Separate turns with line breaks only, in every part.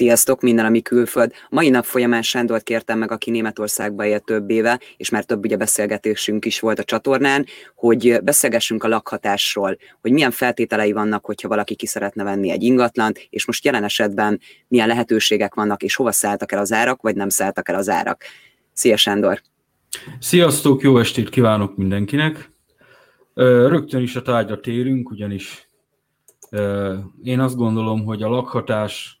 Sziasztok, minden, ami külföld. Mai nap folyamán Sándort kértem meg, aki Németországba élt több éve, és már több ugye beszélgetésünk is volt a csatornán, hogy beszélgessünk a lakhatásról, hogy milyen feltételei vannak, hogyha valaki ki szeretne venni egy ingatlant, és most jelen esetben milyen lehetőségek vannak, és hova szálltak el az árak, vagy nem szálltak el az árak. Szia Sándor!
Sziasztok, jó estét kívánok mindenkinek! Rögtön is a tárgyra térünk, ugyanis én azt gondolom, hogy a lakhatás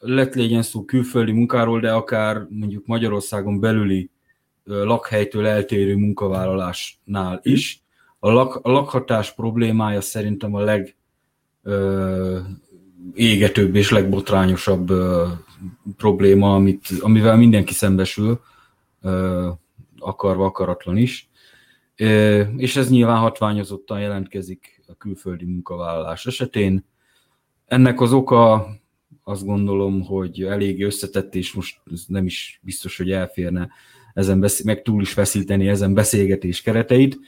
lett legyen szó külföldi munkáról, de akár mondjuk Magyarországon belüli lakhelytől eltérő munkavállalásnál is. A, lak, a lakhatás problémája szerintem a leg ö, égetőbb és legbotrányosabb ö, probléma, amit, amivel mindenki szembesül, ö, akarva, akaratlan is. Ö, és ez nyilván hatványozottan jelentkezik a külföldi munkavállalás esetén. Ennek az oka azt gondolom, hogy elég összetett, és most nem is biztos, hogy elférne ezen beszél, meg túl is feszíteni ezen beszélgetés kereteit.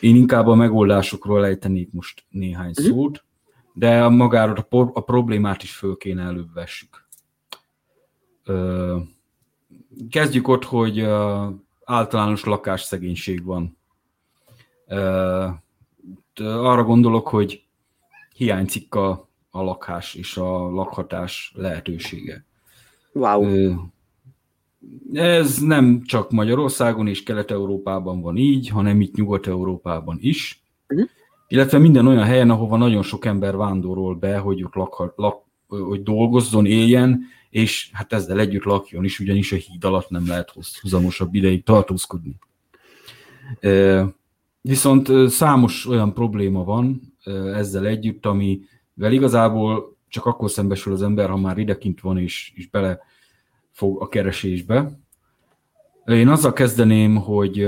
Én inkább a megoldásokról ejtenék most néhány mhm. szót, de magáról a, a problémát is föl kéne előbb vessük. Kezdjük ott, hogy általános lakásszegénység van. Arra gondolok, hogy hiányzik a a lakás és a lakhatás lehetősége.
Wow.
Ez nem csak Magyarországon és Kelet-Európában van így, hanem itt Nyugat-Európában is. Uh-huh. Illetve minden olyan helyen, ahova nagyon sok ember vándorol be, hogy ott lakha, lak, hogy dolgozzon, éljen, és hát ezzel együtt lakjon is, ugyanis a híd alatt nem lehet hosszamosabb ideig tartózkodni. Viszont számos olyan probléma van ezzel együtt, ami vel igazából csak akkor szembesül az ember, ha már idekint van és, és bele fog a keresésbe. Én azzal kezdeném, hogy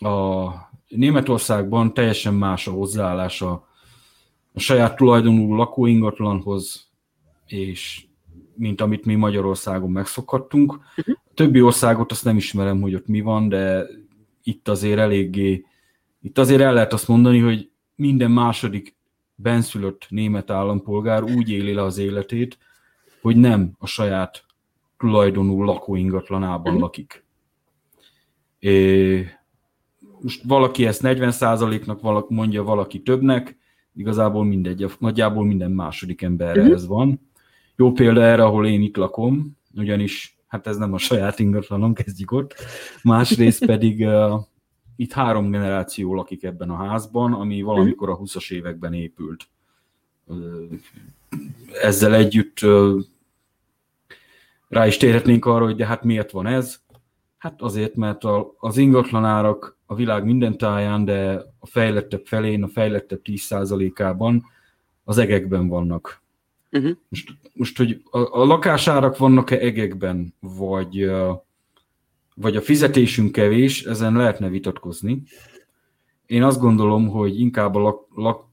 a Németországban teljesen más a hozzáállás a, a saját tulajdonú lakóingatlanhoz, és mint amit mi Magyarországon megszokhattunk. Uh-huh. A többi országot azt nem ismerem, hogy ott mi van, de itt azért eléggé, itt azért el lehet azt mondani, hogy minden második benszülött német állampolgár úgy éli le az életét, hogy nem a saját tulajdonú lakóingatlanában mm. lakik. É, most valaki ezt 40%-nak mondja, valaki többnek, igazából mindegy, nagyjából minden második emberre mm. ez van. Jó példa erre, ahol én itt lakom, ugyanis hát ez nem a saját ingatlanom, kezdjük ott. Másrészt pedig uh, itt három generáció lakik ebben a házban, ami valamikor a 20-as években épült. Ezzel együtt rá is térhetnénk arra, hogy de hát miért van ez? Hát azért, mert az ingatlanárak a világ minden táján, de a fejlettebb felén, a fejlettebb 10%-ában az egekben vannak. Uh-huh. Most, most, hogy a, a lakásárak vannak-e egekben, vagy uh, vagy a fizetésünk kevés, ezen lehetne vitatkozni. Én azt gondolom, hogy inkább a, lak, lak,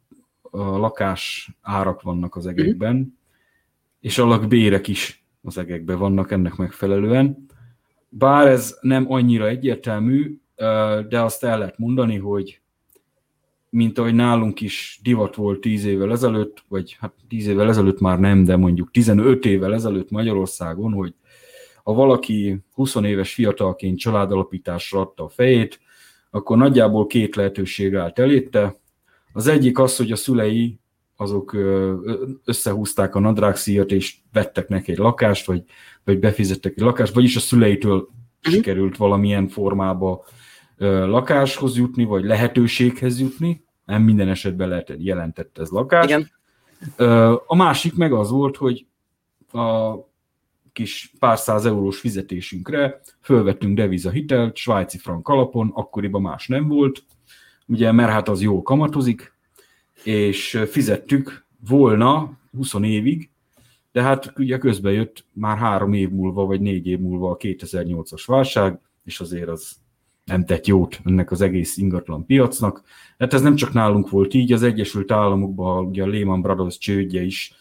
a lakás árak vannak az egekben, és a lakbérek is az egekben vannak ennek megfelelően. Bár ez nem annyira egyértelmű, de azt el lehet mondani, hogy mint ahogy nálunk is divat volt 10 évvel ezelőtt, vagy hát 10 évvel ezelőtt már nem, de mondjuk 15 évvel ezelőtt Magyarországon, hogy ha valaki 20 éves fiatalként családalapításra adta a fejét, akkor nagyjából két lehetőség állt elétte. Az egyik az, hogy a szülei azok összehúzták a nadrágszíjat, és vettek neki egy lakást, vagy, vagy befizettek egy lakást, vagyis a szüleitől uh-huh. sikerült valamilyen formába lakáshoz jutni, vagy lehetőséghez jutni. Nem minden esetben lehet jelentett ez lakás. Igen. A másik meg az volt, hogy a kis pár száz eurós fizetésünkre fölvettünk devizahitelt, svájci frank alapon, akkoriban más nem volt, ugye, mert hát az jól kamatozik, és fizettük volna 20 évig, de hát ugye közben jött már három év múlva, vagy négy év múlva a 2008-as válság, és azért az nem tett jót ennek az egész ingatlan piacnak. Hát ez nem csak nálunk volt így, az Egyesült Államokban ugye a Lehman Brothers csődje is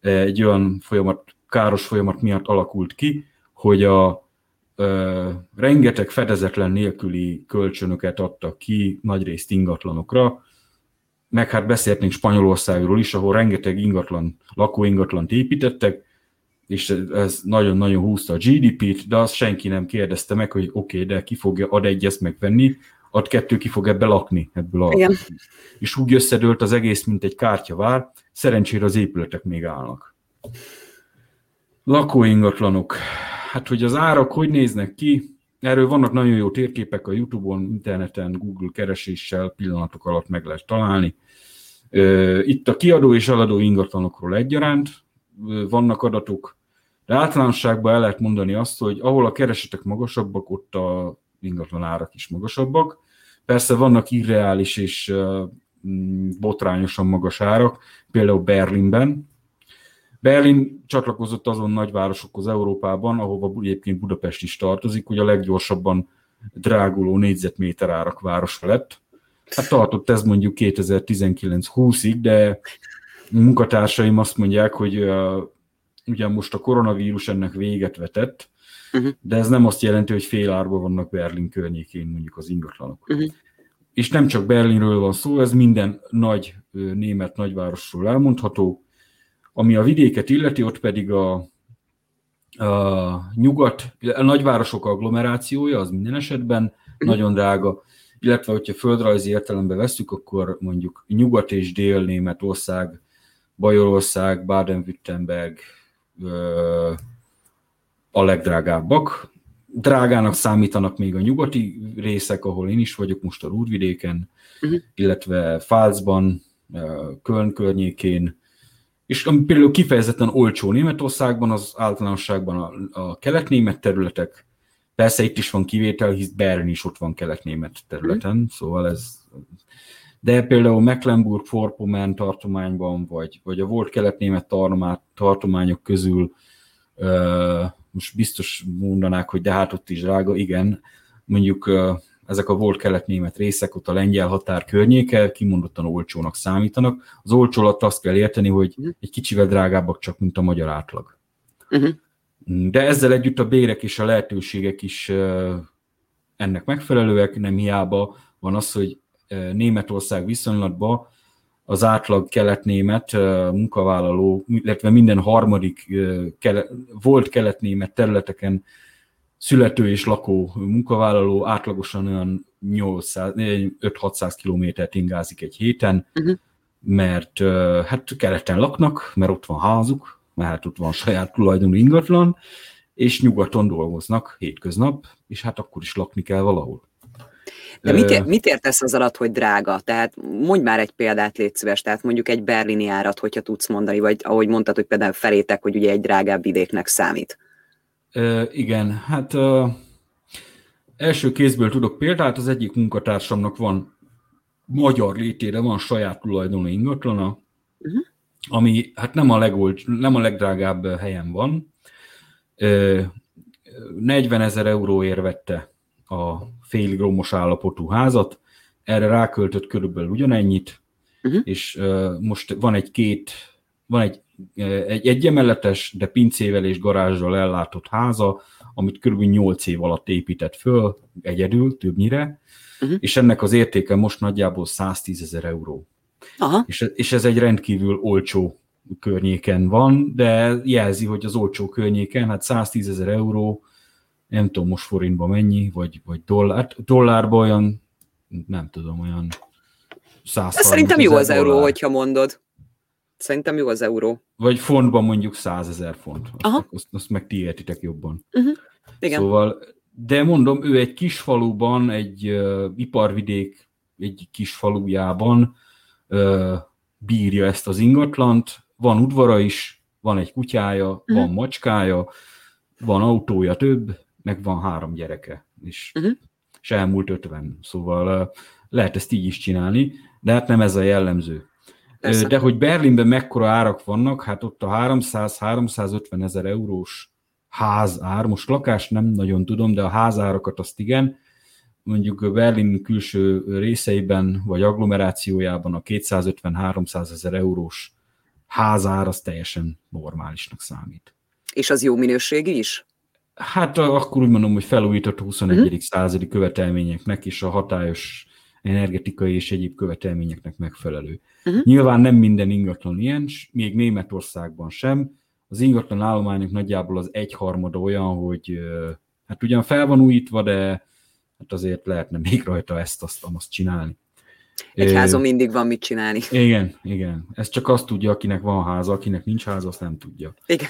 egy olyan folyamat káros folyamat miatt alakult ki, hogy a ö, rengeteg fedezetlen nélküli kölcsönöket adtak ki nagyrészt ingatlanokra, meg hát beszélhetnénk Spanyolországról is, ahol rengeteg ingatlan, lakóingatlant építettek, és ez nagyon-nagyon húzta a GDP-t, de azt senki nem kérdezte meg, hogy oké, okay, de ki fogja ad egy ezt megvenni, ad kettő ki fog ebbe lakni ebből a... Igen. És úgy összedőlt az egész, mint egy kártyavár, szerencsére az épületek még állnak. Lakóingatlanok. Hát, hogy az árak hogy néznek ki, erről vannak nagyon jó térképek a Youtube-on, interneten, Google kereséssel pillanatok alatt meg lehet találni. Itt a kiadó és eladó ingatlanokról egyaránt vannak adatok, de általánosságban el lehet mondani azt, hogy ahol a keresetek magasabbak, ott a ingatlan árak is magasabbak. Persze vannak irreális és botrányosan magas árak, például Berlinben. Berlin csatlakozott azon nagyvárosokhoz Európában, ahova egyébként Budapest is tartozik, hogy a leggyorsabban dráguló négyzetméter árak városa lett. Hát tartott ez mondjuk 2019-20-ig, de munkatársaim azt mondják, hogy uh, ugyan most a koronavírus ennek véget vetett, uh-huh. de ez nem azt jelenti, hogy fél árba vannak Berlin környékén mondjuk az ingatlanok. Uh-huh. És nem csak Berlinről van szó, ez minden nagy német nagyvárosról elmondható. Ami a vidéket illeti, ott pedig a, a nyugat, a nagyvárosok agglomerációja, az minden esetben uh-huh. nagyon drága, illetve hogyha földrajzi értelembe veszük, akkor mondjuk nyugat és dél Németország, Bajorország, Baden-Württemberg, a legdrágábbak. Drágának számítanak még a nyugati részek, ahol én is vagyok most a Rúdvidéken, uh-huh. illetve Pfalzban, Köln környékén, és ami például kifejezetten olcsó Németországban, az általánosságban a, a kelet-német területek, persze itt is van kivétel, hisz Bern is ott van kelet-német területen, uh-huh. szóval ez... De például Mecklenburg-Vorpommern tartományban, vagy, vagy a volt kelet-német tartományok közül most biztos mondanák, hogy de hát ott is drága, igen, mondjuk ezek a volt kelet-német részek, ott a lengyel határ környéke kimondottan olcsónak számítanak. Az olcsó alatt azt kell érteni, hogy mhm. egy kicsivel drágábbak csak, mint a magyar átlag. Uh-huh. De ezzel együtt a bérek és a lehetőségek is ennek megfelelőek, nem hiába van az, hogy Németország viszonylatban az átlag keletnémet munkavállaló, illetve minden harmadik volt keletnémet területeken születő és lakó munkavállaló átlagosan olyan 5-600 kilométert ingázik egy héten, uh-huh. mert hát keleten laknak, mert ott van házuk, mert hát ott van saját tulajdonú ingatlan, és nyugaton dolgoznak hétköznap, és hát akkor is lakni kell valahol.
De mit, ér, mit értesz az alatt, hogy drága? Tehát mondj már egy példát, légy szíves, tehát mondjuk egy berlini árat, hogyha tudsz mondani, vagy ahogy mondtad, hogy például felétek, hogy ugye egy drágább vidéknek számít.
E, igen, hát e, első kézből tudok példát, az egyik munkatársamnak van magyar létére van saját tulajdonú ingatlana, uh-huh. ami hát nem a, legolt, nem a legdrágább helyen van. E, 40 ezer euróért vette a félig romos állapotú házat, erre ráköltött körülbelül ugyanennyit, uh-huh. és uh, most van egy két, van egy, egy egyemeletes, de pincével és garázsral ellátott háza, amit körülbelül 8 év alatt épített föl, egyedül, többnyire, uh-huh. és ennek az értéke most nagyjából 110 ezer euró. Aha. És, és ez egy rendkívül olcsó környéken van, de jelzi, hogy az olcsó környéken, hát 110 ezer euró, nem tudom most forintban mennyi, vagy, vagy dollár, hát dollárban olyan, nem tudom, olyan
100 Szerintem jó az euró, dollár. hogyha mondod. Szerintem jó az euró.
Vagy fontban mondjuk 100 ezer font. Azt, Aha. Azt, azt meg ti értitek jobban. Uh-huh. Igen. Szóval, de mondom, ő egy kis faluban, egy uh, iparvidék egy kis falujában uh, bírja ezt az ingatlant, van udvara is, van egy kutyája, uh-huh. van macskája, van autója több, meg van három gyereke, és, uh-huh. és elmúlt ötven, szóval lehet ezt így is csinálni, de hát nem ez a jellemző. Persze. De hogy Berlinben mekkora árak vannak, hát ott a 300-350 ezer eurós házár, most lakás nem nagyon tudom, de a házárakat azt igen, mondjuk Berlin külső részeiben, vagy agglomerációjában a 250-300 ezer eurós házár az teljesen normálisnak számít.
És az jó minőségi is?
Hát akkor úgy mondom, hogy felújított a 21. Uh-huh. századi követelményeknek és a hatályos energetikai és egyéb követelményeknek megfelelő. Uh-huh. Nyilván nem minden ingatlan ilyen, még Németországban sem. az ingatlan állományok nagyjából az egyharmada olyan, hogy hát ugyan fel van újítva, de hát azért lehetne még rajta ezt, azt, azt csinálni.
Egy házon mindig van mit csinálni.
Igen, igen. Ez csak azt tudja, akinek van háza, akinek nincs háza, azt nem tudja.
Igen.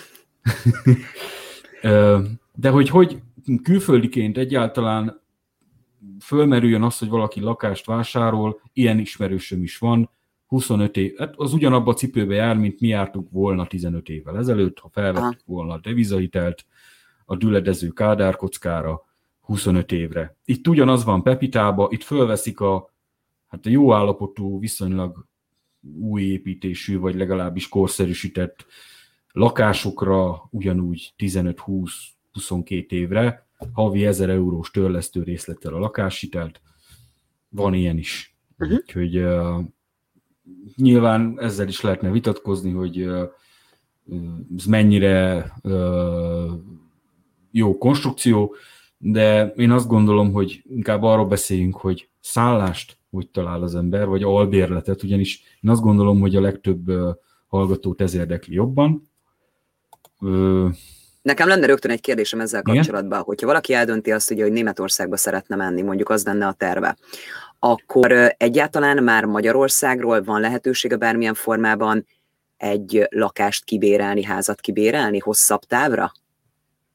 De hogy hogy külföldiként egyáltalán fölmerüljön az, hogy valaki lakást vásárol, ilyen ismerősöm is van, 25 év, hát az ugyanabba a cipőbe jár, mint mi jártuk volna 15 évvel ezelőtt, ha felvettük volna a devizahitelt a düledező kádárkockára 25 évre. Itt ugyanaz van Pepitába, itt fölveszik a, hát a jó állapotú, viszonylag új építésű, vagy legalábbis korszerűsített lakásokra ugyanúgy 15-20-22 évre, havi 1000 eurós törlesztő részlettel a lakáshitelt. Van ilyen is. Uh-huh. Úgyhogy uh, nyilván ezzel is lehetne vitatkozni, hogy uh, ez mennyire uh, jó konstrukció, de én azt gondolom, hogy inkább arról beszéljünk, hogy szállást hogy talál az ember, vagy albérletet, ugyanis én azt gondolom, hogy a legtöbb hallgatót ez érdekli jobban.
Nekem lenne rögtön egy kérdésem ezzel kapcsolatban, Igen? hogyha valaki eldönti azt, ugye, hogy Németországba szeretne menni, mondjuk az lenne a terve, akkor egyáltalán már Magyarországról van lehetősége bármilyen formában egy lakást kibérelni, házat kibérelni hosszabb távra?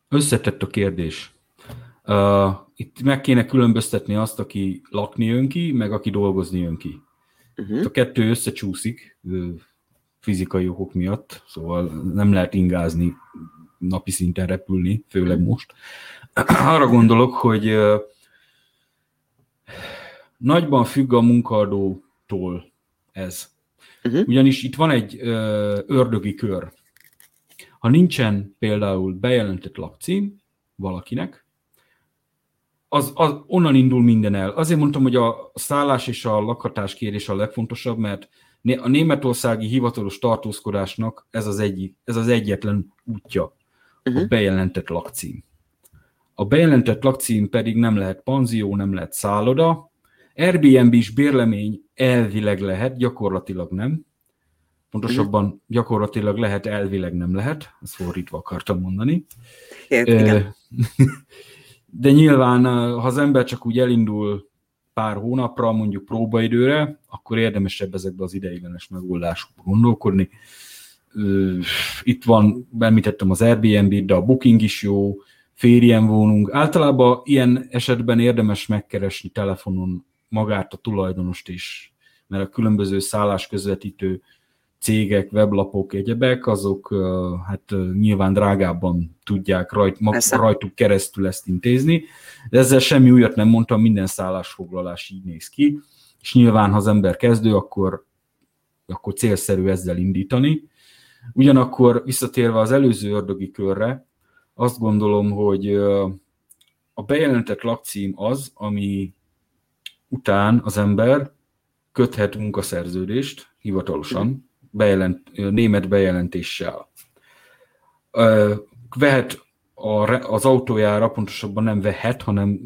Összetett a kérdés. Uh, itt meg kéne különböztetni azt, aki lakni jön ki, meg aki dolgozni jön ki. Uh-huh. A kettő összecsúszik fizikai okok miatt, szóval nem lehet ingázni, napi szinten repülni, főleg most. Arra gondolok, hogy nagyban függ a munkadótól ez. Uh-huh. Ugyanis itt van egy uh, ördögi kör. Ha nincsen például bejelentett lakcím valakinek, az, az, onnan indul minden el. Azért mondtam, hogy a szállás és a lakhatás kérés a legfontosabb, mert a németországi hivatalos tartózkodásnak ez az, egy, ez az egyetlen útja, uh-huh. a bejelentett lakcím. A bejelentett lakcím pedig nem lehet panzió, nem lehet szálloda, Airbnb-s bérlemény elvileg lehet, gyakorlatilag nem. Pontosabban uh-huh. gyakorlatilag lehet, elvileg nem lehet. Ezt fordítva akartam mondani.
Ért, igen.
De nyilván, ha az ember csak úgy elindul pár hónapra, mondjuk próbaidőre, akkor érdemesebb ezekbe az ideiglenes megoldásokba gondolkodni. Itt van, említettem az Airbnb, de a Booking is jó, férjen vonunk. Általában ilyen esetben érdemes megkeresni telefonon magát a tulajdonost is, mert a különböző szállás közvetítő cégek, weblapok, egyebek, azok hát nyilván drágábban tudják rajt, mag, rajtuk keresztül ezt intézni, de ezzel semmi újat nem mondtam, minden szállásfoglalás így néz ki, és nyilván, ha az ember kezdő, akkor, akkor célszerű ezzel indítani. Ugyanakkor visszatérve az előző ördögi körre, azt gondolom, hogy a bejelentett lakcím az, ami után az ember köthet munkaszerződést hivatalosan, bejelent, német bejelentéssel. Vehet a, az autójára, pontosabban nem vehet, hanem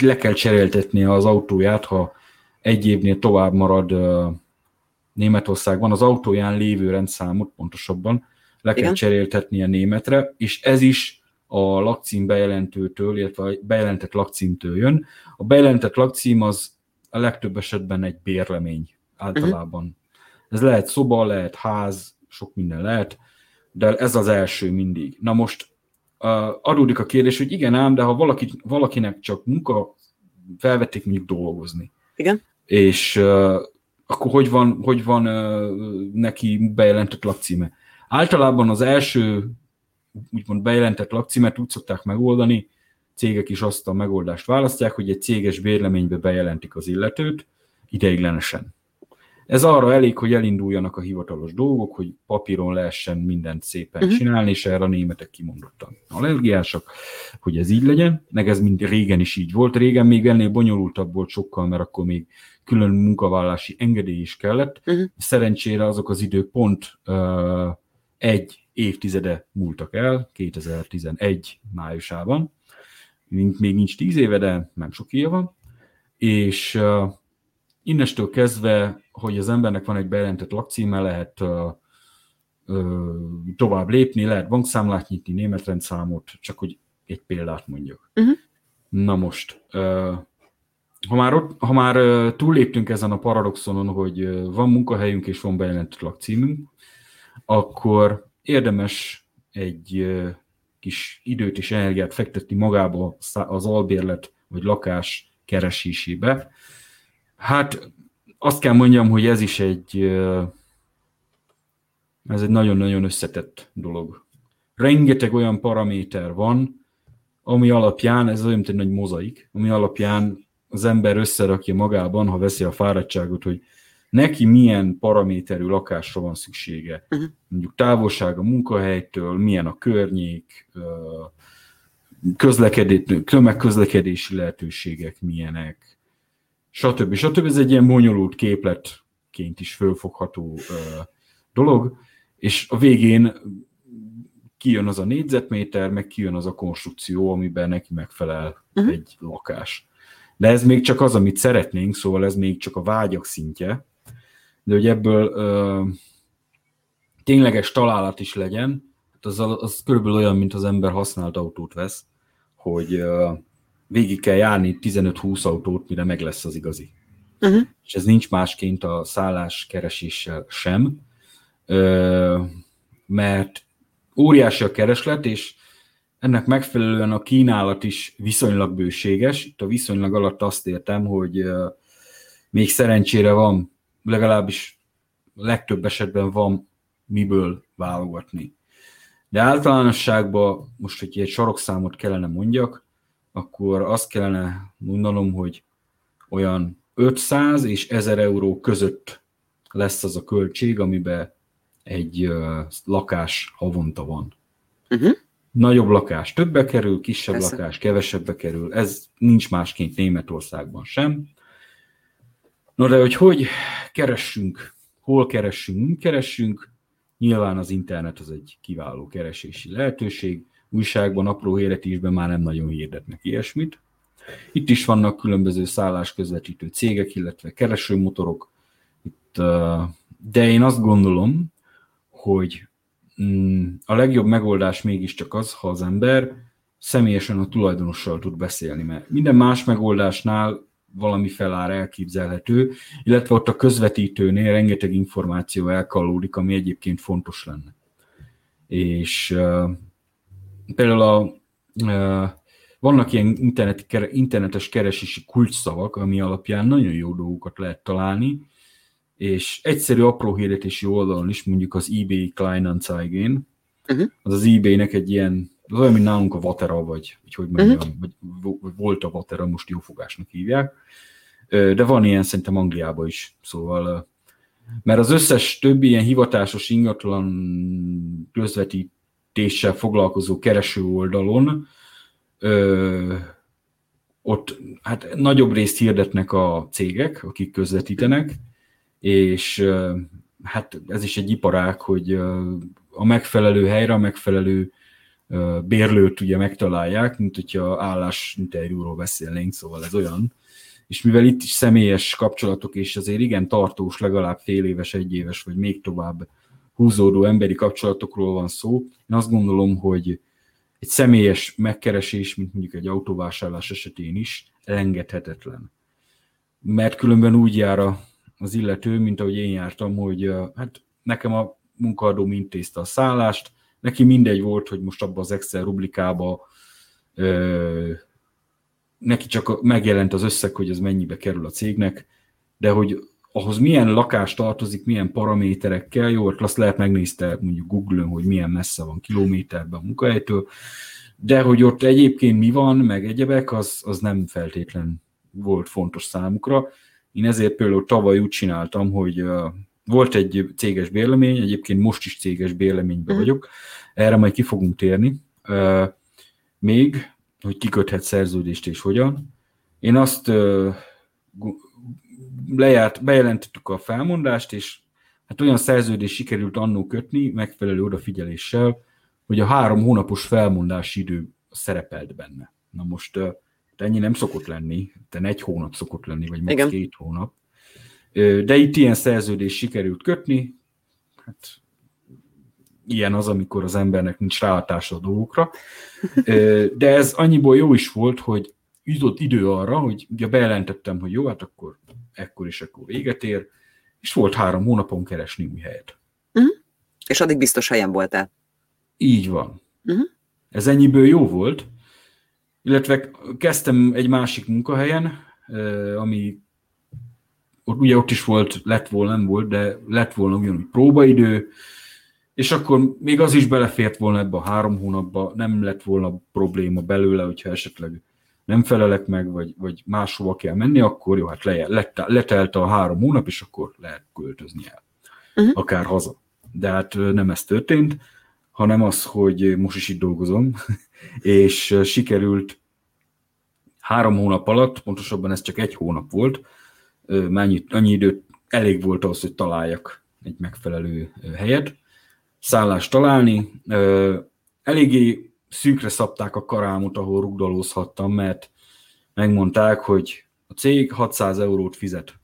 le kell cseréltetnie az autóját, ha egy évnél tovább marad Németországban, az autóján lévő rendszámot pontosabban le kell Igen. cseréltetnie németre, és ez is a lakcím bejelentőtől, illetve a bejelentett lakcímtől jön. A bejelentett lakcím az a legtöbb esetben egy bérlemény általában. Uh-huh. Ez lehet szoba, lehet ház, sok minden lehet, de ez az első mindig. Na most uh, adódik a kérdés, hogy igen ám, de ha valaki, valakinek csak munka, felvették mondjuk dolgozni.
Igen.
És uh, akkor hogy van, hogy van neki bejelentett lakcíme? Általában az első úgymond bejelentett lakcímet úgy szokták megoldani, cégek is azt a megoldást választják, hogy egy céges bérleménybe bejelentik az illetőt ideiglenesen. Ez arra elég, hogy elinduljanak a hivatalos dolgok, hogy papíron lehessen mindent szépen uh-huh. csinálni, és erre a németek kimondottan allergiásak, hogy ez így legyen, meg ez mind régen is így volt. Régen még ennél bonyolultabb volt sokkal, mert akkor még külön munkavállási engedély is kellett. Uh-huh. Szerencsére azok az idők pont uh, egy évtizede múltak el, 2011 májusában, még nincs tíz éve, de nem sok éve van, és uh, innestől kezdve, hogy az embernek van egy bejelentett lakcíme, lehet uh, tovább lépni, lehet bankszámlát nyitni, német rendszámot, csak hogy egy példát mondjak.
Mhm.
Na most, ha már, ott, ha már túlléptünk ezen a paradoxonon, hogy van munkahelyünk és van bejelentett lakcímünk, akkor érdemes egy kis időt és energiát fektetni magába az albérlet vagy lakás keresésébe. Hát azt kell mondjam, hogy ez is egy ez egy nagyon-nagyon összetett dolog. Rengeteg olyan paraméter van, ami alapján, ez olyan, mint egy nagy mozaik, ami alapján az ember összerakja magában, ha veszi a fáradtságot, hogy neki milyen paraméterű lakásra van szüksége. Uh-huh. Mondjuk távolság a munkahelytől, milyen a környék, közlekedés, tömegközlekedési lehetőségek milyenek, stb. stb. Ez egy ilyen bonyolult képletként is fölfogható dolog, és a végén kijön az a négyzetméter, meg kijön az a konstrukció, amiben neki megfelel uh-huh. egy lakás. De ez még csak az, amit szeretnénk, szóval ez még csak a vágyak szintje, de hogy ebből ö, tényleges találat is legyen, hát az, az körülbelül olyan, mint az ember használt autót vesz, hogy ö, végig kell járni 15-20 autót, mire meg lesz az igazi. Uh-huh. És ez nincs másként a szállás kereséssel sem, ö, mert óriási a kereslet, és ennek megfelelően a kínálat is viszonylag bőséges. Itt a viszonylag alatt azt értem, hogy még szerencsére van, legalábbis legtöbb esetben van miből válogatni. De általánosságban most, hogy egy sarokszámot kellene mondjak, akkor azt kellene mondanom, hogy olyan 500 és 1000 euró között lesz az a költség, amiben egy lakás havonta van. Uh-huh. Nagyobb lakás többbe kerül, kisebb Persze. lakás kevesebbe kerül. Ez nincs másként Németországban sem. No de hogy hogy keressünk, hol keressünk, keressünk, nyilván az internet az egy kiváló keresési lehetőség. Újságban, apró életésben már nem nagyon hirdetnek ilyesmit. Itt is vannak különböző szállásközvetítő cégek, illetve keresőmotorok. Itt, de én azt gondolom, hogy a legjobb megoldás mégiscsak az, ha az ember személyesen a tulajdonossal tud beszélni, mert minden más megoldásnál valami felár elképzelhető, illetve ott a közvetítőnél rengeteg információ elkallódik, ami egyébként fontos lenne. És uh, például a, uh, vannak ilyen internet, internetes keresési kulcsszavak, ami alapján nagyon jó dolgokat lehet találni, és egyszerű apró hirdetési oldalon is, mondjuk az eBay Kleinanzeigen, uh-huh. az az eBay-nek egy ilyen, az olyan, mint nálunk a Vatera, vagy, vagy hogy mondjam, uh-huh. vagy, vagy volt a Vatera, most jófogásnak hívják, de van ilyen szerintem Angliában is, szóval mert az összes többi ilyen hivatásos ingatlan közvetítéssel foglalkozó kereső oldalon ö, ott hát nagyobb részt hirdetnek a cégek, akik közvetítenek, és hát ez is egy iparág, hogy a megfelelő helyre, a megfelelő bérlőt ugye megtalálják, mint hogyha állásinterjúról beszélnénk, szóval ez olyan. És mivel itt is személyes kapcsolatok, és azért igen tartós, legalább fél éves, egy éves, vagy még tovább húzódó emberi kapcsolatokról van szó, én azt gondolom, hogy egy személyes megkeresés, mint mondjuk egy autóvásárlás esetén is, elengedhetetlen. Mert különben úgy jár a az illető, mint ahogy én jártam, hogy hát nekem a munkaadó intézte a szállást, neki mindegy volt, hogy most abban az Excel rublikába ö, neki csak megjelent az összeg, hogy ez mennyibe kerül a cégnek, de hogy ahhoz milyen lakás tartozik, milyen paraméterekkel, jó, azt lehet megnézte mondjuk Google-ön, hogy milyen messze van kilométerben a munkahelytől, de hogy ott egyébként mi van, meg egyebek, az, az nem feltétlen volt fontos számukra. Én ezért például tavaly úgy csináltam, hogy volt egy céges bérlemény, egyébként most is céges bérleményben uh-huh. vagyok, erre majd ki fogunk térni. Még, hogy kiköthet szerződést és hogyan. Én azt lejárt, bejelentettük a felmondást, és hát olyan szerződés sikerült annó kötni, megfelelő odafigyeléssel, hogy a három hónapos felmondási idő szerepelt benne. Na most de ennyi nem szokott lenni, de egy hónap szokott lenni, vagy max. két hónap. De itt ilyen szerződés sikerült kötni, hát ilyen az, amikor az embernek nincs ráhatása a dolgokra. De ez annyiból jó is volt, hogy jutott idő arra, hogy ugye bejelentettem, hogy jó, hát akkor ekkor is akkor véget ér, és volt három hónapon keresni új helyet.
Uh-huh. És addig biztos helyen voltál?
Így van. Uh-huh. Ez ennyiből jó volt, illetve kezdtem egy másik munkahelyen, ami ugye ott is volt, lett volna, nem volt, de lett volna ugyanúgy próbaidő, és akkor még az is belefért volna ebbe a három hónapba, nem lett volna probléma belőle, hogyha esetleg nem felelek meg, vagy, vagy máshova kell menni, akkor jó, hát le, lett, letelt a három hónap, és akkor lehet költözni el. Uh-huh. Akár haza. De hát nem ez történt, hanem az, hogy most is itt dolgozom, és sikerült három hónap alatt, pontosabban ez csak egy hónap volt, mennyi, annyi időt elég volt ahhoz, hogy találjak egy megfelelő helyet, szállást találni. Eléggé szűkre szabták a karámot, ahol rugdalózhattam, mert megmondták, hogy a cég 600 eurót fizet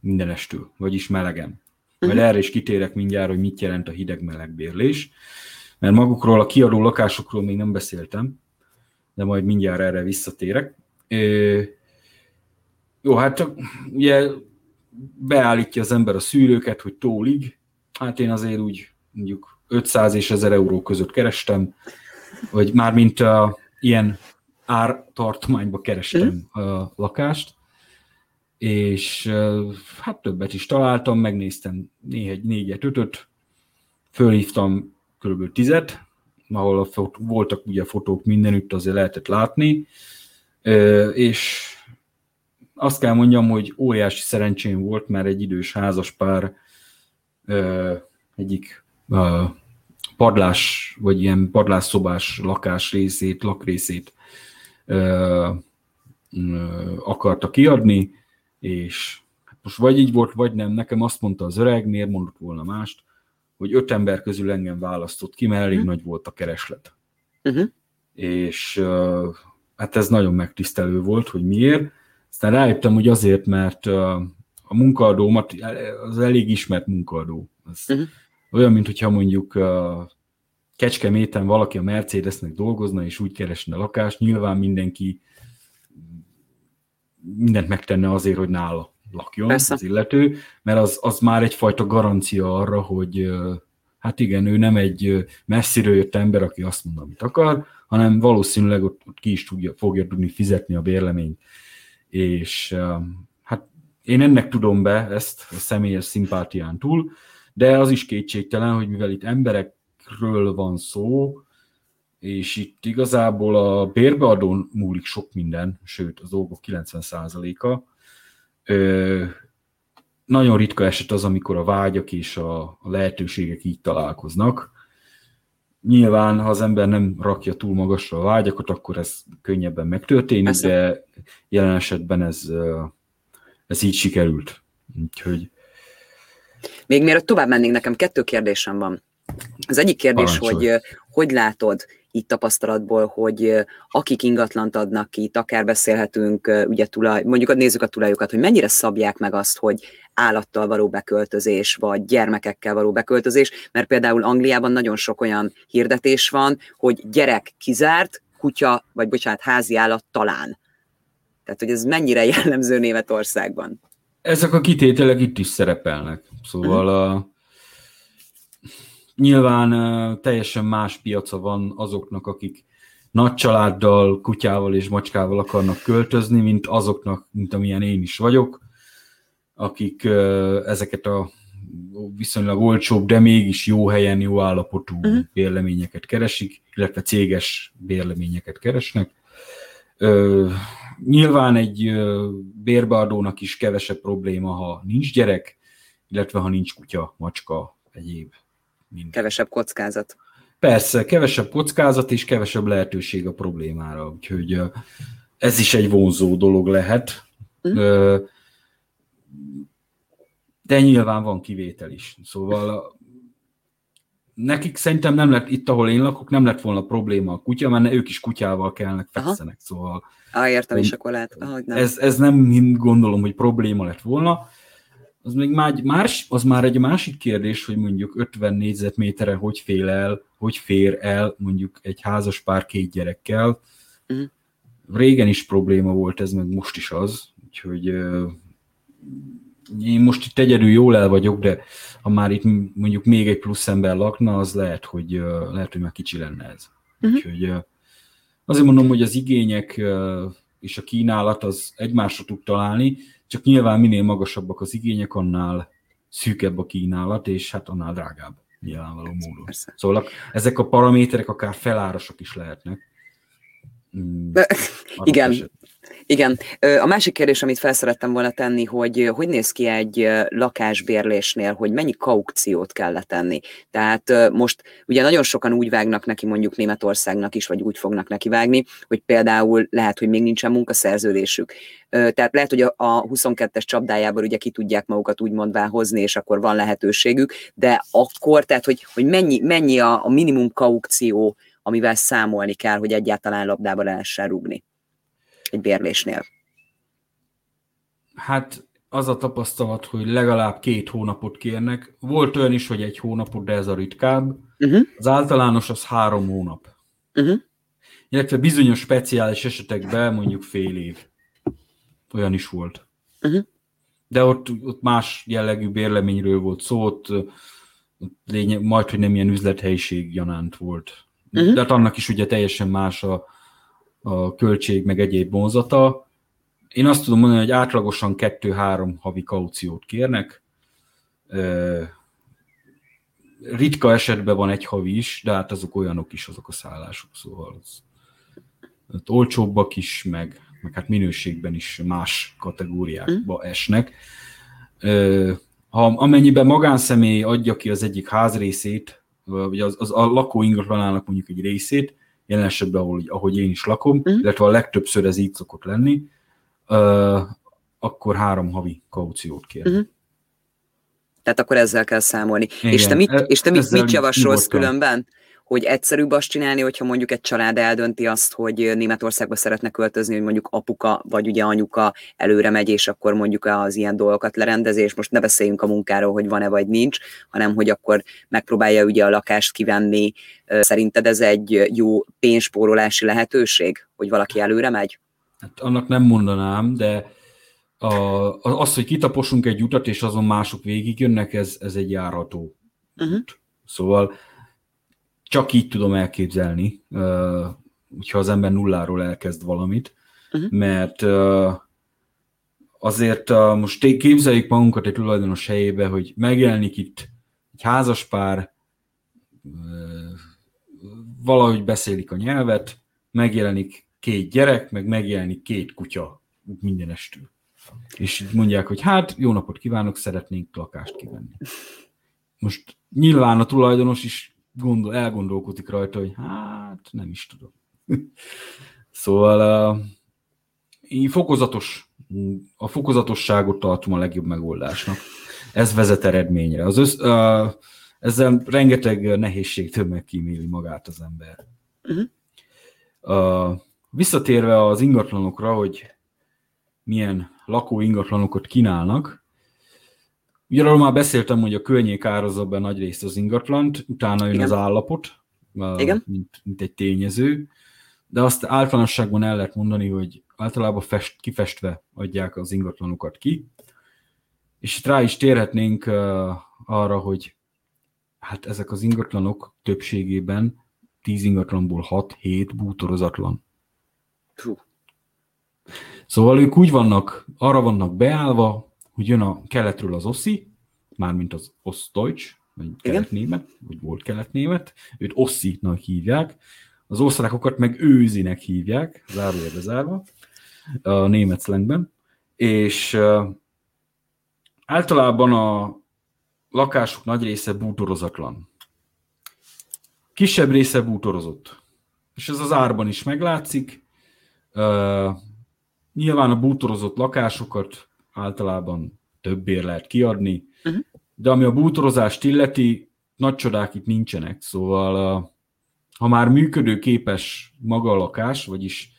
mindenestől, vagyis melegen. Majd uh-huh. erre is kitérek mindjárt, hogy mit jelent a hideg-meleg bérlés, mert magukról a kiadó lakásokról még nem beszéltem, de majd mindjárt erre visszatérek. Jó, hát ugye beállítja az ember a szűrőket, hogy tólig. Hát én azért úgy mondjuk 500 és 1000 euró között kerestem, vagy mármint uh, ilyen ártartományba kerestem mm. a lakást, és hát többet is találtam, megnéztem négy, négyet, ötöt, fölhívtam kb. tizet, ahol a fot- voltak ugye fotók mindenütt, azért lehetett látni, és azt kell mondjam, hogy óriási szerencsém volt, mert egy idős házas pár egyik padlás, vagy ilyen padlásszobás lakás részét, lakrészét akarta kiadni, és most vagy így volt, vagy nem. Nekem azt mondta az öreg, miért mondott volna mást, hogy öt ember közül engem választott ki, mert elég uh-huh. nagy volt a kereslet. Uh-huh. És hát ez nagyon megtisztelő volt, hogy miért. Aztán rájöttem, hogy azért, mert a munkaadómat, az elég ismert munkaadó. Az uh-huh. Olyan, mint hogyha mondjuk Kecskeméten valaki a Mercedesnek dolgozna, és úgy keresne lakást, nyilván mindenki mindent megtenne azért, hogy nála lakjon Persze. az illető, mert az, az már egyfajta garancia arra, hogy hát igen, ő nem egy messziről jött ember, aki azt mond, amit akar, hanem valószínűleg ott, ott ki is tudja, fogja tudni fizetni a bérleményt és hát én ennek tudom be ezt a személyes szimpátián túl, de az is kétségtelen, hogy mivel itt emberekről van szó, és itt igazából a bérbeadón múlik sok minden, sőt az dolgok 90%-a. nagyon ritka eset az, amikor a vágyak és a, a lehetőségek így találkoznak. Nyilván, ha az ember nem rakja túl magasra a vágyakat, akkor ez könnyebben megtörténik, Persze. de jelen esetben ez, ez így sikerült. Úgyhogy...
Még mielőtt tovább mennénk, nekem kettő kérdésem van. Az egyik kérdés, Parancsolj. hogy hogy látod itt tapasztalatból, hogy akik ingatlant adnak ki, akár beszélhetünk, ugye tulaj, mondjuk nézzük a tulajokat, hogy mennyire szabják meg azt, hogy állattal való beköltözés, vagy gyermekekkel való beköltözés, mert például Angliában nagyon sok olyan hirdetés van, hogy gyerek kizárt, kutya, vagy bocsánat, házi állat talán. Tehát, hogy ez mennyire jellemző Németországban?
Ezek a kitételek itt is szerepelnek. Szóval uh-huh. a, nyilván teljesen más piaca van azoknak, akik nagy családdal, kutyával és macskával akarnak költözni, mint azoknak, mint amilyen én is vagyok, akik ezeket a viszonylag olcsóbb, de mégis jó helyen, jó állapotú uh-huh. bérleményeket keresik, illetve céges bérleményeket keresnek. Nyilván egy bérbeadónak is kevesebb probléma, ha nincs gyerek, illetve ha nincs kutya, macska, egyéb.
Minden. Kevesebb kockázat.
Persze, kevesebb kockázat és kevesebb lehetőség a problémára, úgyhogy ez is egy vonzó dolog lehet. Uh-huh. De nyilván van kivétel is. Szóval nekik szerintem nem lett, itt ahol én lakok, nem lett volna probléma a kutya, mert ők is kutyával kellnek fekszenek, szóval...
Ah, értem, és akkor lehet, ahogy
nem. Ez, ez nem gondolom, hogy probléma lett volna. Az még már, más, az már egy másik kérdés, hogy mondjuk 50 négyzetméterre hogy fél el, hogy fér el mondjuk egy házas pár két gyerekkel. Uh-huh. Régen is probléma volt ez, meg most is az, úgyhogy uh, én most itt egyedül jól el vagyok, de ha már itt mondjuk még egy plusz ember lakna, az lehet, hogy, uh, lehet, hogy már kicsi lenne ez. Uh-huh. Úgyhogy uh, azért mondom, hogy az igények uh, és a kínálat az egymásra tud találni, csak nyilván minél magasabbak az igények, annál szűkebb a kínálat, és hát annál drágább nyilvánvaló módon. Persze. Szóval ezek a paraméterek akár felárasak is lehetnek.
Mm, igen, eset. Igen. A másik kérdés, amit felszerettem volna tenni, hogy hogy néz ki egy lakásbérlésnél, hogy mennyi kaukciót kell letenni. Tehát most ugye nagyon sokan úgy vágnak neki mondjuk Németországnak is, vagy úgy fognak neki vágni, hogy például lehet, hogy még nincsen munkaszerződésük. Tehát lehet, hogy a 22-es csapdájában ugye ki tudják magukat úgymond hozni, és akkor van lehetőségük, de akkor, tehát hogy, hogy mennyi, mennyi a, a minimum kaukció, amivel számolni kell, hogy egyáltalán labdába lehessen rúgni egy bérlésnél?
Hát az a tapasztalat, hogy legalább két hónapot kérnek. Volt olyan is, hogy egy hónapot, de ez a ritkább. Uh-huh. Az általános az három hónap. Uh-huh. Illetve bizonyos speciális esetekben mondjuk fél év. Olyan is volt. Uh-huh. De ott, ott más jellegű bérleményről volt szó, ott, lényeg, majd, hogy nem ilyen üzlethelyiség gyanánt volt. Uh-huh. De hát annak is ugye teljesen más a, a költség meg egyéb vonzata. Én azt tudom mondani, hogy átlagosan 2-3 havi kauciót kérnek. Ritka esetben van egy havi is, de hát azok olyanok is, azok a szállások, szóval az, az olcsóbbak is, meg, meg hát minőségben is más kategóriákba mm. esnek. Ha amennyiben magánszemély adja ki az egyik házrészét, vagy az, az a lakó ingatlanának mondjuk egy részét, jelen esetben, ahol, ahogy én is lakom, mm. illetve a legtöbbször ez így szokott lenni, uh, akkor három havi kauciót kér. Mm.
Tehát akkor ezzel kell számolni. Igen, és te mit, e- és te mit, mit javasolsz különben? Hogy egyszerűbb azt csinálni, hogyha mondjuk egy család eldönti azt, hogy Németországba szeretne költözni, hogy mondjuk apuka vagy ugye anyuka előre megy, és akkor mondjuk az ilyen dolgokat lerendezi, és most ne beszéljünk a munkáról, hogy van-e vagy nincs, hanem hogy akkor megpróbálja ugye a lakást kivenni. Szerinted ez egy jó pénzspórolási lehetőség, hogy valaki előre megy?
Hát annak nem mondanám, de a, az, hogy kitaposunk egy utat, és azon mások végigjönnek, ez, ez egy járható uh-huh. Szóval csak így tudom elképzelni, hogyha az ember nulláról elkezd valamit, uh-huh. mert azért most képzeljük magunkat egy tulajdonos helyébe, hogy megjelenik itt egy házaspár, valahogy beszélik a nyelvet, megjelenik két gyerek, meg megjelenik két kutya mindenestül. És mondják, hogy hát, jó napot kívánok, szeretnénk lakást kivenni. Most nyilván a tulajdonos is gondol, elgondolkodik rajta, hogy hát nem is tudom. szóval uh, így fokozatos, a fokozatosságot tartom a legjobb megoldásnak. Ez vezet eredményre. Az össz, uh, ezzel rengeteg nehézségtől megkíméli magát az ember. Uh-huh. Uh, visszatérve az ingatlanokra, hogy milyen lakó ingatlanokat kínálnak, Ugye arról már beszéltem, hogy a környék árazza be nagy részt az ingatlant, utána jön Igen. az állapot, Igen. Mint, mint egy tényező, de azt általánosságban el lehet mondani, hogy általában fest, kifestve adják az ingatlanokat ki, és itt rá is térhetnénk arra, hogy hát ezek az ingatlanok többségében 10 ingatlanból 6-7 bútorozatlan. Hú. Szóval ők úgy vannak, arra vannak beállva, hogy jön a keletről az Oszi, mármint az Ostdeutsch, vagy kelet-német, vagy volt kelet-német, őt Ossi-nak hívják, az osztrákokat meg őzinek hívják, zárójelbe zárva, a német slangben, és általában a lakások nagy része bútorozatlan. Kisebb része bútorozott. És ez az árban is meglátszik. Nyilván a bútorozott lakásokat általában többért lehet kiadni, uh-huh. de ami a bútorozást illeti, nagy csodák itt nincsenek, szóval ha már működőképes maga a lakás, vagyis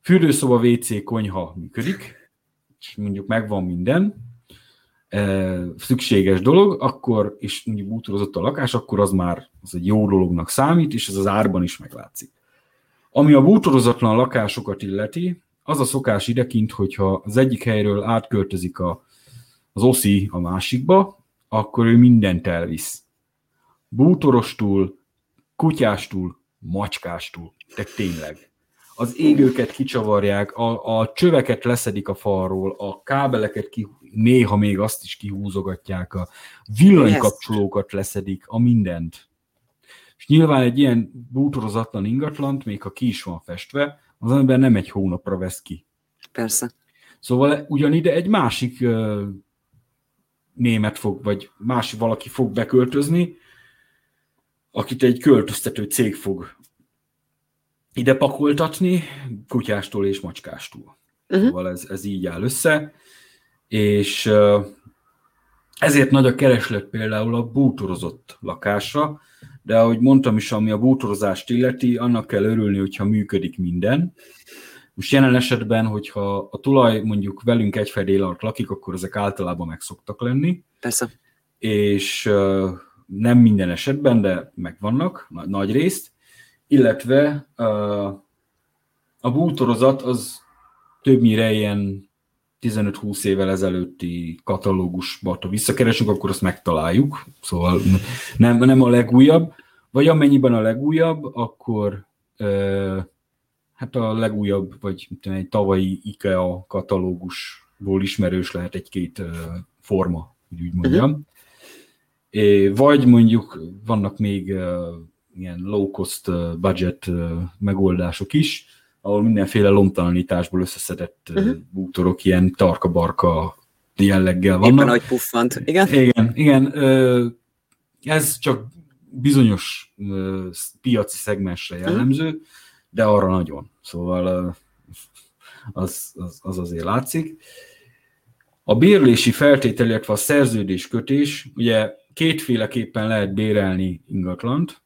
fürdőszoba, WC, konyha működik, és mondjuk megvan minden, szükséges dolog, akkor, és mondjuk bútorozott a lakás, akkor az már az egy jó dolognak számít, és ez az árban is meglátszik. Ami a bútorozatlan lakásokat illeti, az a szokás idekint, hogyha az egyik helyről átköltözik a, az oszi a másikba, akkor ő mindent elvisz. Bútorostól, kutyástól, macskástól, de tényleg az égőket kicsavarják, a, a csöveket leszedik a falról, a kábeleket ki, néha még azt is kihúzogatják, a villanykapcsolókat leszedik, a mindent. És nyilván egy ilyen bútorozatlan ingatlant, még ha ki is van festve, az ember nem egy hónapra vesz ki.
Persze.
Szóval ugyanide egy másik uh, német fog, vagy másik valaki fog beköltözni, akit egy költöztető cég fog ide pakoltatni, kutyástól és macskástól. Uh-huh. Szóval ez, ez így áll össze, és ezért nagy a kereslet például a bútorozott lakásra, de ahogy mondtam is, ami a bútorozást illeti, annak kell örülni, hogyha működik minden. Most jelen esetben, hogyha a tulaj mondjuk velünk egy fedél alatt lakik, akkor ezek általában meg szoktak lenni.
Persze.
És nem minden esetben, de megvannak, nagy részt illetve a bútorozat az többnyire ilyen 15-20 évvel ezelőtti katalógusba, ha visszakeresünk, akkor azt megtaláljuk, szóval nem, nem a legújabb, vagy amennyiben a legújabb, akkor hát a legújabb, vagy egy tavalyi IKEA katalógusból ismerős lehet egy-két forma, hogy úgy mondjam. Uh-huh. Vagy mondjuk vannak még ilyen low-cost budget megoldások is, ahol mindenféle lomtalanításból összeszedett uh-huh. bútorok ilyen tarka-barka jelleggel vannak. Éppen
ahogy puffant, igen?
Igen, igen. Ez csak bizonyos piaci szegmensre mhm. jellemző, uh-huh. de arra nagyon. Szóval az, az, az azért látszik. A bérlési feltétel, illetve a szerződéskötés, ugye kétféleképpen lehet bérelni ingatlant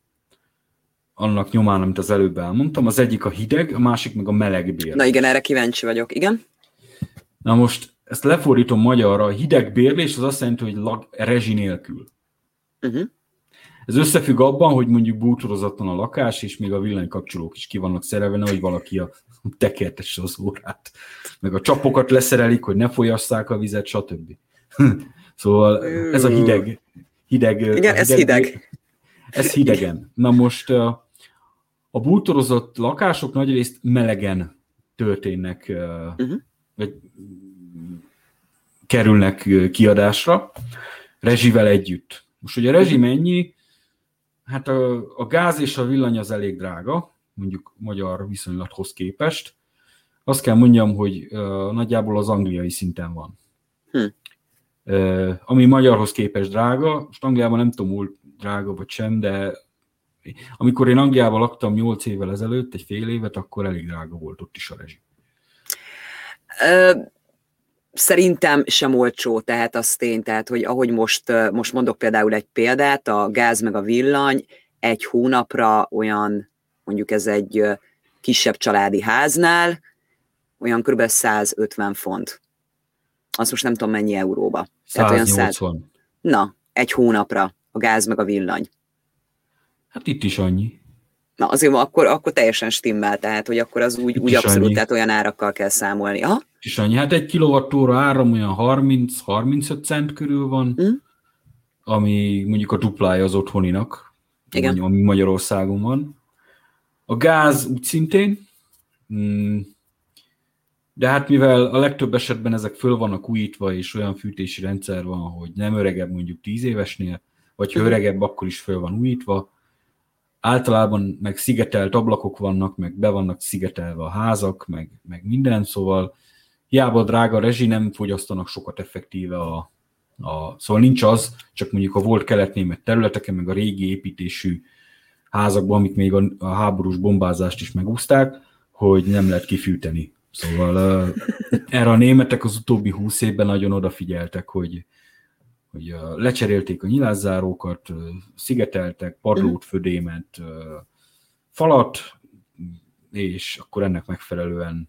annak nyomán, amit az előbb elmondtam. Az egyik a hideg, a másik meg a meleg bér.
Na igen, erre kíváncsi vagyok, igen.
Na most ezt lefordítom magyarra, a hideg bérlés az azt jelenti, hogy lag, rezsi nélkül. Uh-huh. Ez összefügg abban, hogy mondjuk bútorozatlan a lakás, és még a villanykapcsolók is ki vannak szerelve, hogy valaki a tekertesse az órát, meg a csapokat leszerelik, hogy ne folyasszák a vizet, stb. szóval ez a hideg, hideg.
Igen, hideg, ez hideg.
Ez hidegen. Na most a bútorozott lakások nagyrészt melegen történnek, uh-huh. vagy kerülnek kiadásra, rezsivel együtt. Most, hogy a rezsi mhm. mennyi, hát a, a gáz és a villany az elég drága, mondjuk magyar viszonylathoz képest. Azt kell mondjam, hogy uh, nagyjából az angliai szinten van. Hm. Uh, ami magyarhoz képest drága, most Angliában nem tudom, drága vagy sem, de amikor én Angliában laktam 8 évvel ezelőtt, egy fél évet, akkor elég drága volt ott is a rezsi.
Szerintem sem olcsó, tehát az tény, tehát hogy ahogy most, most mondok például egy példát, a gáz meg a villany egy hónapra olyan, mondjuk ez egy kisebb családi háznál, olyan kb. 150 font. Azt most nem tudom mennyi euróba.
180. Tehát olyan 100...
Na, egy hónapra a gáz meg a villany.
Hát itt is annyi.
Na azért akkor, akkor teljesen stimmel, tehát hogy akkor az úgy, úgy abszolút, annyi. tehát olyan árakkal kell számolni. Aha.
Itt is annyi. Hát egy kilovattóra áram olyan 30-35 cent körül van, mm. ami mondjuk a duplája az otthoninak, Igen. ami Magyarországon van. A gáz úgy szintén, mm, de hát mivel a legtöbb esetben ezek föl vannak újítva, és olyan fűtési rendszer van, hogy nem öregebb mondjuk 10 évesnél, vagy ha öregebb, akkor is föl van újítva, általában meg szigetelt ablakok vannak, meg be vannak szigetelve a házak, meg, meg minden, szóval hiába drága rezsi, nem fogyasztanak sokat effektíve a, a, szóval nincs az, csak mondjuk a volt keletnémet területeken, meg a régi építésű házakban, amik még a, a háborús bombázást is megúzták, hogy nem lehet kifűteni. Szóval uh, erre a németek az utóbbi húsz évben nagyon odafigyeltek, hogy, hogy lecserélték a nyilázárókat, szigeteltek, padlót, födémet, falat, és akkor ennek megfelelően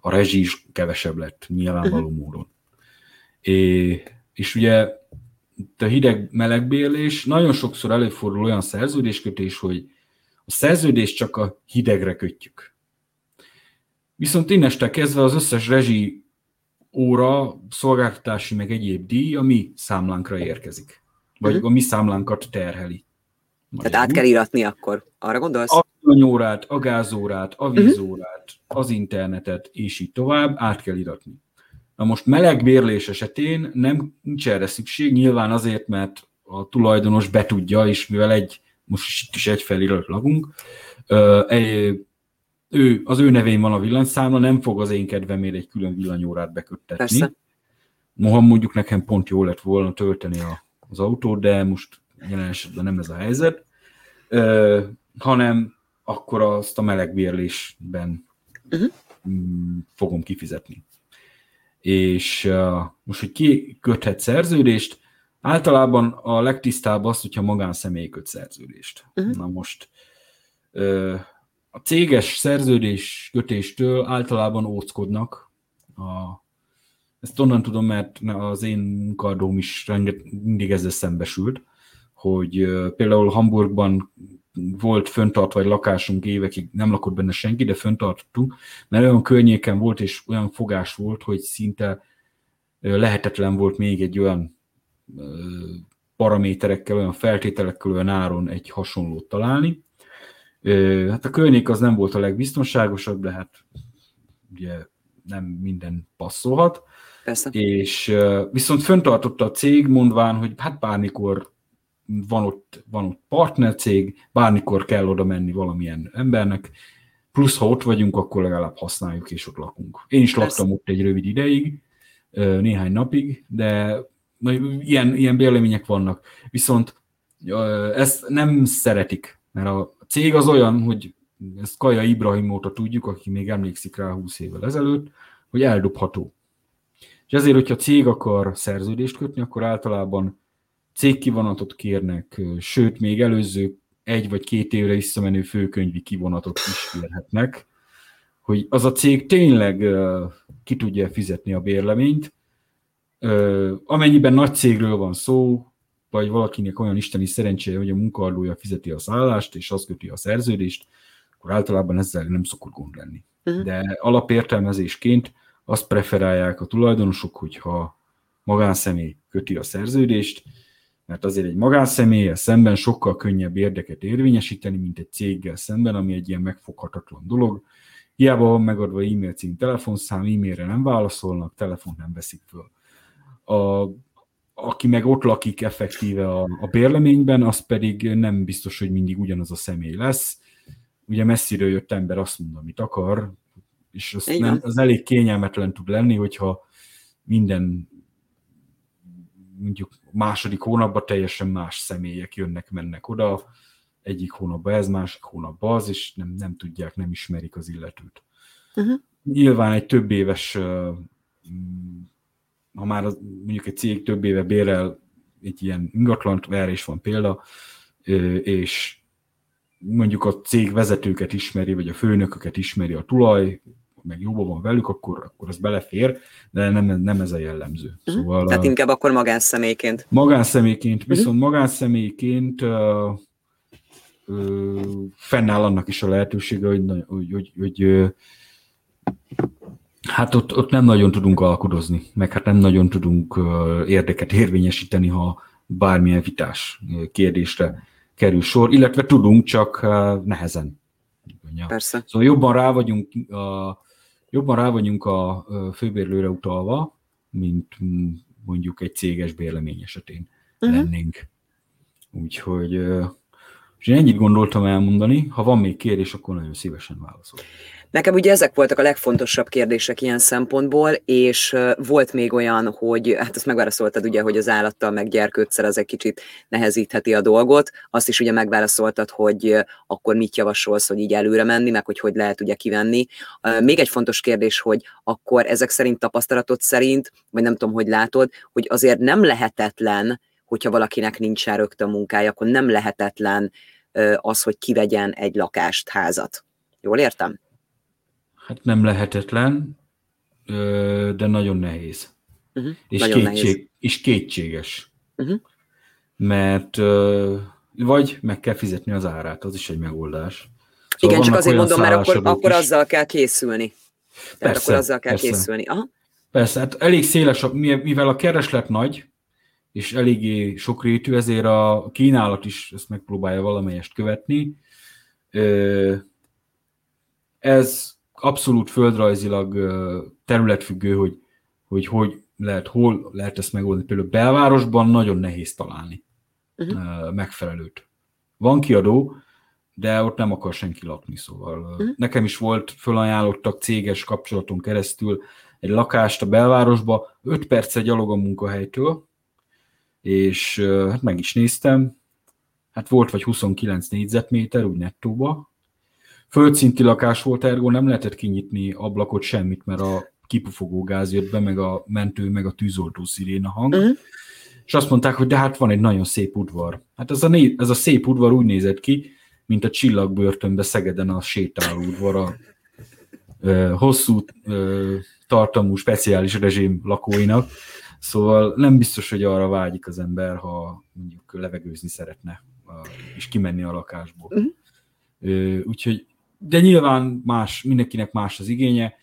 a rezsi is kevesebb lett nyilvánvaló mhm. módon. É, és ugye a hideg-melegbérlés, nagyon sokszor előfordul olyan szerződéskötés, hogy a szerződést csak a hidegre kötjük. Viszont inneste kezdve az összes rezsi óra, szolgáltatási meg egyéb díj a mi számlánkra érkezik. Vagy uh-huh. a mi számlánkat terheli.
Tehát át kell iratni akkor, arra gondolsz?
A órát, a gázórát, a vízórát, uh-huh. az internetet, és így tovább át kell iratni. Na most meleg bérlés esetén nem nincs erre szükség, nyilván azért, mert a tulajdonos betudja, és mivel egy, most itt is egy felirat lakunk, egy, ő, az ő nevén van a villanyszámla, nem fog az én kedvemért egy külön villanyórát beköttetni. Persze. Moha mondjuk nekem pont jó lett volna tölteni a, az autót, de most jelen esetben nem ez a helyzet, ö, hanem akkor azt a melegbérlésben uh-huh. fogom kifizetni. És uh, most, hogy ki köthet szerződést, általában a legtisztább az, hogyha magánszemély köt szerződést. Uh-huh. Na most uh, a céges szerződés kötéstől általában óckodnak. A, ezt onnan tudom, mert az én munkadóm is renget, mindig ezzel szembesült, hogy például Hamburgban volt föntartva egy lakásunk évekig, nem lakott benne senki, de föntartottunk, mert olyan környéken volt, és olyan fogás volt, hogy szinte lehetetlen volt még egy olyan paraméterekkel, olyan feltételekkel, olyan áron egy hasonlót találni. Hát a környék az nem volt a legbiztonságosabb, de hát ugye nem minden passzolhat.
Persze.
És viszont föntartotta a cég, mondván, hogy hát bármikor van ott, van ott partnercég, bármikor kell oda menni valamilyen embernek, plusz ha ott vagyunk, akkor legalább használjuk és ott lakunk. Én is laktam ott egy rövid ideig, néhány napig, de ilyen, ilyen vélemények vannak. Viszont ezt nem szeretik, mert a cég az olyan, hogy ezt Kaja Ibrahim óta tudjuk, aki még emlékszik rá 20 évvel ezelőtt, hogy eldobható. És ezért, hogyha cég akar szerződést kötni, akkor általában cégkivonatot kérnek, sőt, még előző egy vagy két évre visszamenő főkönyvi kivonatot is kérhetnek, hogy az a cég tényleg ki tudja fizetni a bérleményt. Amennyiben nagy cégről van szó, vagy valakinek olyan isteni szerencséje, hogy a munkaadója fizeti a szállást, és az köti a szerződést, akkor általában ezzel nem szokott gond lenni. Uh-huh. De alapértelmezésként azt preferálják a tulajdonosok, hogyha magánszemély köti a szerződést, mert azért egy magánszemélyel szemben sokkal könnyebb érdeket érvényesíteni, mint egy céggel szemben, ami egy ilyen megfoghatatlan dolog. Hiába van megadva e-mail cím, telefonszám, e-mailre nem válaszolnak, telefon nem veszik föl. A, aki meg ott lakik effektíve a, a bérleményben, az pedig nem biztos, hogy mindig ugyanaz a személy lesz. Ugye messziről jött ember azt mond, amit akar, és az, nem, az elég kényelmetlen tud lenni, hogyha minden mondjuk második hónapban teljesen más személyek jönnek, mennek oda, egyik hónapban ez, másik hónapban az, és nem, nem tudják, nem ismerik az illetőt. Uh-huh. Nyilván egy több éves, ha már az, mondjuk egy cég több éve bérel egy ilyen ingatlant, erre is van példa, és mondjuk a cég vezetőket ismeri, vagy a főnököket ismeri a tulaj, meg jóban van velük, akkor, akkor az belefér, de nem, nem ez a jellemző.
Uh-huh. Szóval, Tehát inkább akkor magánszemélyként.
Magánszemélyként, viszont uh-huh. magánszemélyként uh, uh, fennáll annak is a lehetősége, hogy, hogy, hogy, hogy uh, hát ott, ott nem nagyon tudunk alkudozni, meg hát nem nagyon tudunk érdeket érvényesíteni, ha bármilyen vitás kérdésre kerül sor, illetve tudunk, csak nehezen.
Persze.
Szóval jobban rá vagyunk jobban rá vagyunk a főbérlőre utalva, mint mondjuk egy céges bérlemény esetén uh-huh. lennénk. Úgyhogy és én ennyit gondoltam elmondani, ha van még kérdés, akkor nagyon szívesen válaszolok.
Nekem ugye ezek voltak a legfontosabb kérdések ilyen szempontból, és volt még olyan, hogy hát azt megválaszoltad ugye, hogy az állattal meg gyerkőccel az egy kicsit nehezítheti a dolgot, azt is ugye megválaszoltad, hogy akkor mit javasolsz, hogy így előre menni, meg hogy hogy lehet ugye kivenni. Még egy fontos kérdés, hogy akkor ezek szerint tapasztalatod szerint, vagy nem tudom, hogy látod, hogy azért nem lehetetlen, hogyha valakinek nincsen rögtön munkája, akkor nem lehetetlen az, hogy kivegyen egy lakást, házat. Jól értem?
Hát nem lehetetlen, de nagyon nehéz. uh-huh. és, kétség, és kétséges. Uh-huh. Mert vagy meg kell fizetni az árát, az is egy megoldás.
Szóval Igen, csak azért mondom, mert akkor, akkor azzal kell készülni. Tehát persze, akkor azzal kell persze. készülni. Aha.
Persze, hát elég széles, mivel a kereslet nagy, és eléggé sokrétű, ezért a kínálat is ezt megpróbálja valamelyest követni. Ez abszolút földrajzilag területfüggő, hogy, hogy hogy lehet, hol lehet ezt megoldani. Például belvárosban nagyon nehéz találni uh-huh. megfelelőt. Van kiadó, de ott nem akar senki lakni, szóval uh-huh. nekem is volt, fölajánlottak céges kapcsolaton keresztül egy lakást a belvárosba, 5 perce gyalog a munkahelytől, és hát meg is néztem, hát volt vagy 29 négyzetméter, úgy nettóba. Földszinti lakás volt, ergo nem lehetett kinyitni ablakot, semmit, mert a kipufogó gáz jött be, meg a mentő, meg a tűzoltó sziréna hang. Uh-huh. És azt mondták, hogy de hát van egy nagyon szép udvar. Hát ez a, né- ez a szép udvar úgy nézett ki, mint a csillagbörtönbe Szegeden a sétáló udvar, a ö, hosszú ö, tartalmú speciális rezsim lakóinak. Szóval nem biztos, hogy arra vágyik az ember, ha mondjuk levegőzni szeretne, és kimenni a lakásból. Uh-huh. Úgyhogy, de nyilván más, mindenkinek más az igénye.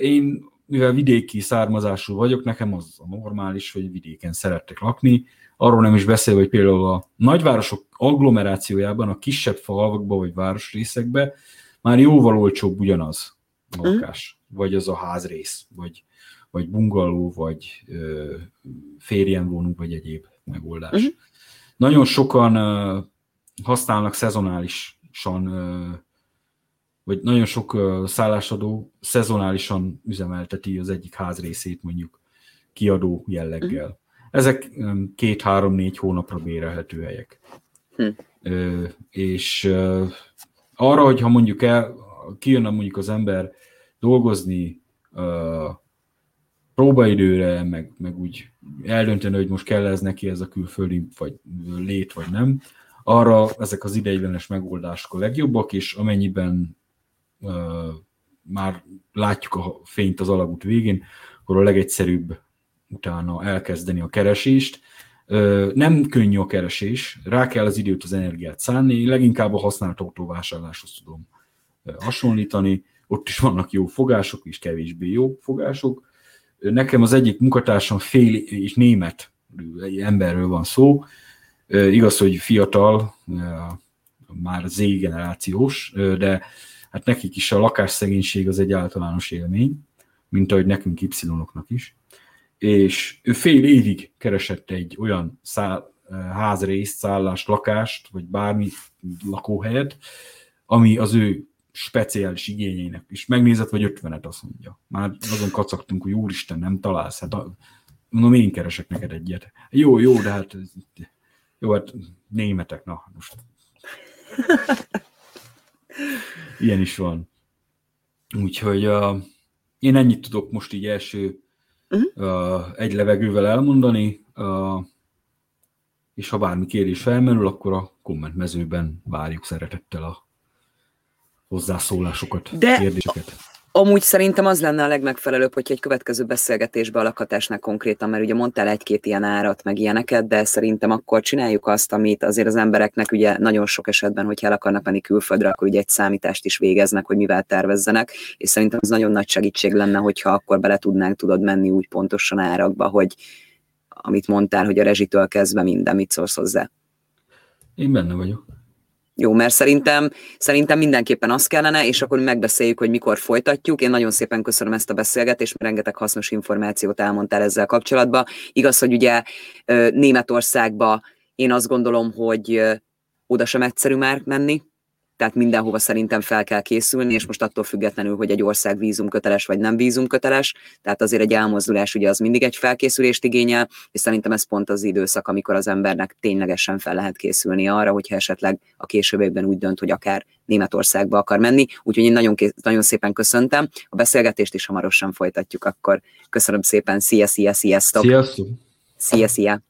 Én, mivel vidéki származású vagyok, nekem az a normális, hogy vidéken szerettek lakni. Arról nem is beszélve, hogy például a nagyvárosok agglomerációjában, a kisebb falvakban vagy városrészekben már jóval olcsóbb ugyanaz a mhm. lakás, uh-huh. vagy az a házrész, vagy vagy bungaló, vagy férjen vonunk, vagy egyéb megoldás. Uh-huh. Nagyon sokan használnak szezonálisan, vagy nagyon sok szállásadó szezonálisan üzemelteti az egyik házrészét mondjuk kiadó jelleggel. Uh-huh. Ezek két-három-négy hónapra bérelhető helyek. Uh-huh. Ö, és ö, arra, hogyha mondjuk el, kijönne mondjuk az ember dolgozni próbaidőre, meg, meg úgy eldönteni, hogy most kell ez neki ez a külföldi vagy lét, vagy nem, arra ezek az ideiglenes megoldások a legjobbak, és amennyiben uh, már látjuk a fényt az alagút végén, akkor a legegyszerűbb utána elkezdeni a keresést. Uh, nem könnyű a keresés, rá kell az időt, az energiát szánni, leginkább a használt autóvásárláshoz tudom hasonlítani, ott is vannak jó fogások, és kevésbé jó fogások, Nekem az egyik munkatársam fél és német emberről van szó, igaz, hogy fiatal, már Z generációs, de hát nekik is a lakásszegénység az egy általános élmény, mint ahogy nekünk y is. És ő fél évig keresett egy olyan száll, házrészt, szállást, lakást, vagy bármi lakóhelyet, ami az ő speciális igényeinek is. Megnézett, vagy ötvenet, azt mondja. Már azon kacagtunk, hogy úristen, nem találsz. Hát a, mondom, én keresek neked egyet. Jó, jó, de hát jó, hát németek, na, most. Ilyen is van. Úgyhogy uh, én ennyit tudok most így első uh, egy levegővel elmondani, uh, és ha bármi kérés felmerül, akkor a komment mezőben várjuk szeretettel a hozzászólásokat, De kérdéseket.
Amúgy szerintem az lenne a legmegfelelőbb, hogyha egy következő beszélgetésbe a lakhatásnál konkrétan, mert ugye mondtál egy-két ilyen árat, meg ilyeneket, de szerintem akkor csináljuk azt, amit azért az embereknek ugye nagyon sok esetben, hogyha el akarnak menni külföldre, akkor ugye egy számítást is végeznek, hogy mivel tervezzenek, és szerintem ez nagyon nagy segítség lenne, hogyha akkor bele tudnánk tudod menni úgy pontosan árakba, hogy amit mondtál, hogy a rezsitől kezdve minden, mit szólsz hozzá.
Én benne vagyok.
Jó, mert szerintem, szerintem mindenképpen az kellene, és akkor megbeszéljük, hogy mikor folytatjuk. Én nagyon szépen köszönöm ezt a beszélgetést, mert rengeteg hasznos információt elmondtál ezzel kapcsolatban. Igaz, hogy ugye Németországba én azt gondolom, hogy oda sem egyszerű már menni, tehát mindenhova szerintem fel kell készülni, és most attól függetlenül, hogy egy ország vízumköteles vagy nem vízumköteles, tehát azért egy elmozdulás ugye az mindig egy felkészülést igényel, és szerintem ez pont az időszak, amikor az embernek ténylegesen fel lehet készülni arra, hogyha esetleg a későbbiekben úgy dönt, hogy akár Németországba akar menni. Úgyhogy én nagyon, nagyon szépen köszöntem. A beszélgetést is hamarosan folytatjuk, akkor köszönöm szépen. Szia, szia, sziasztok!
Sziasztok!
Szia, szia!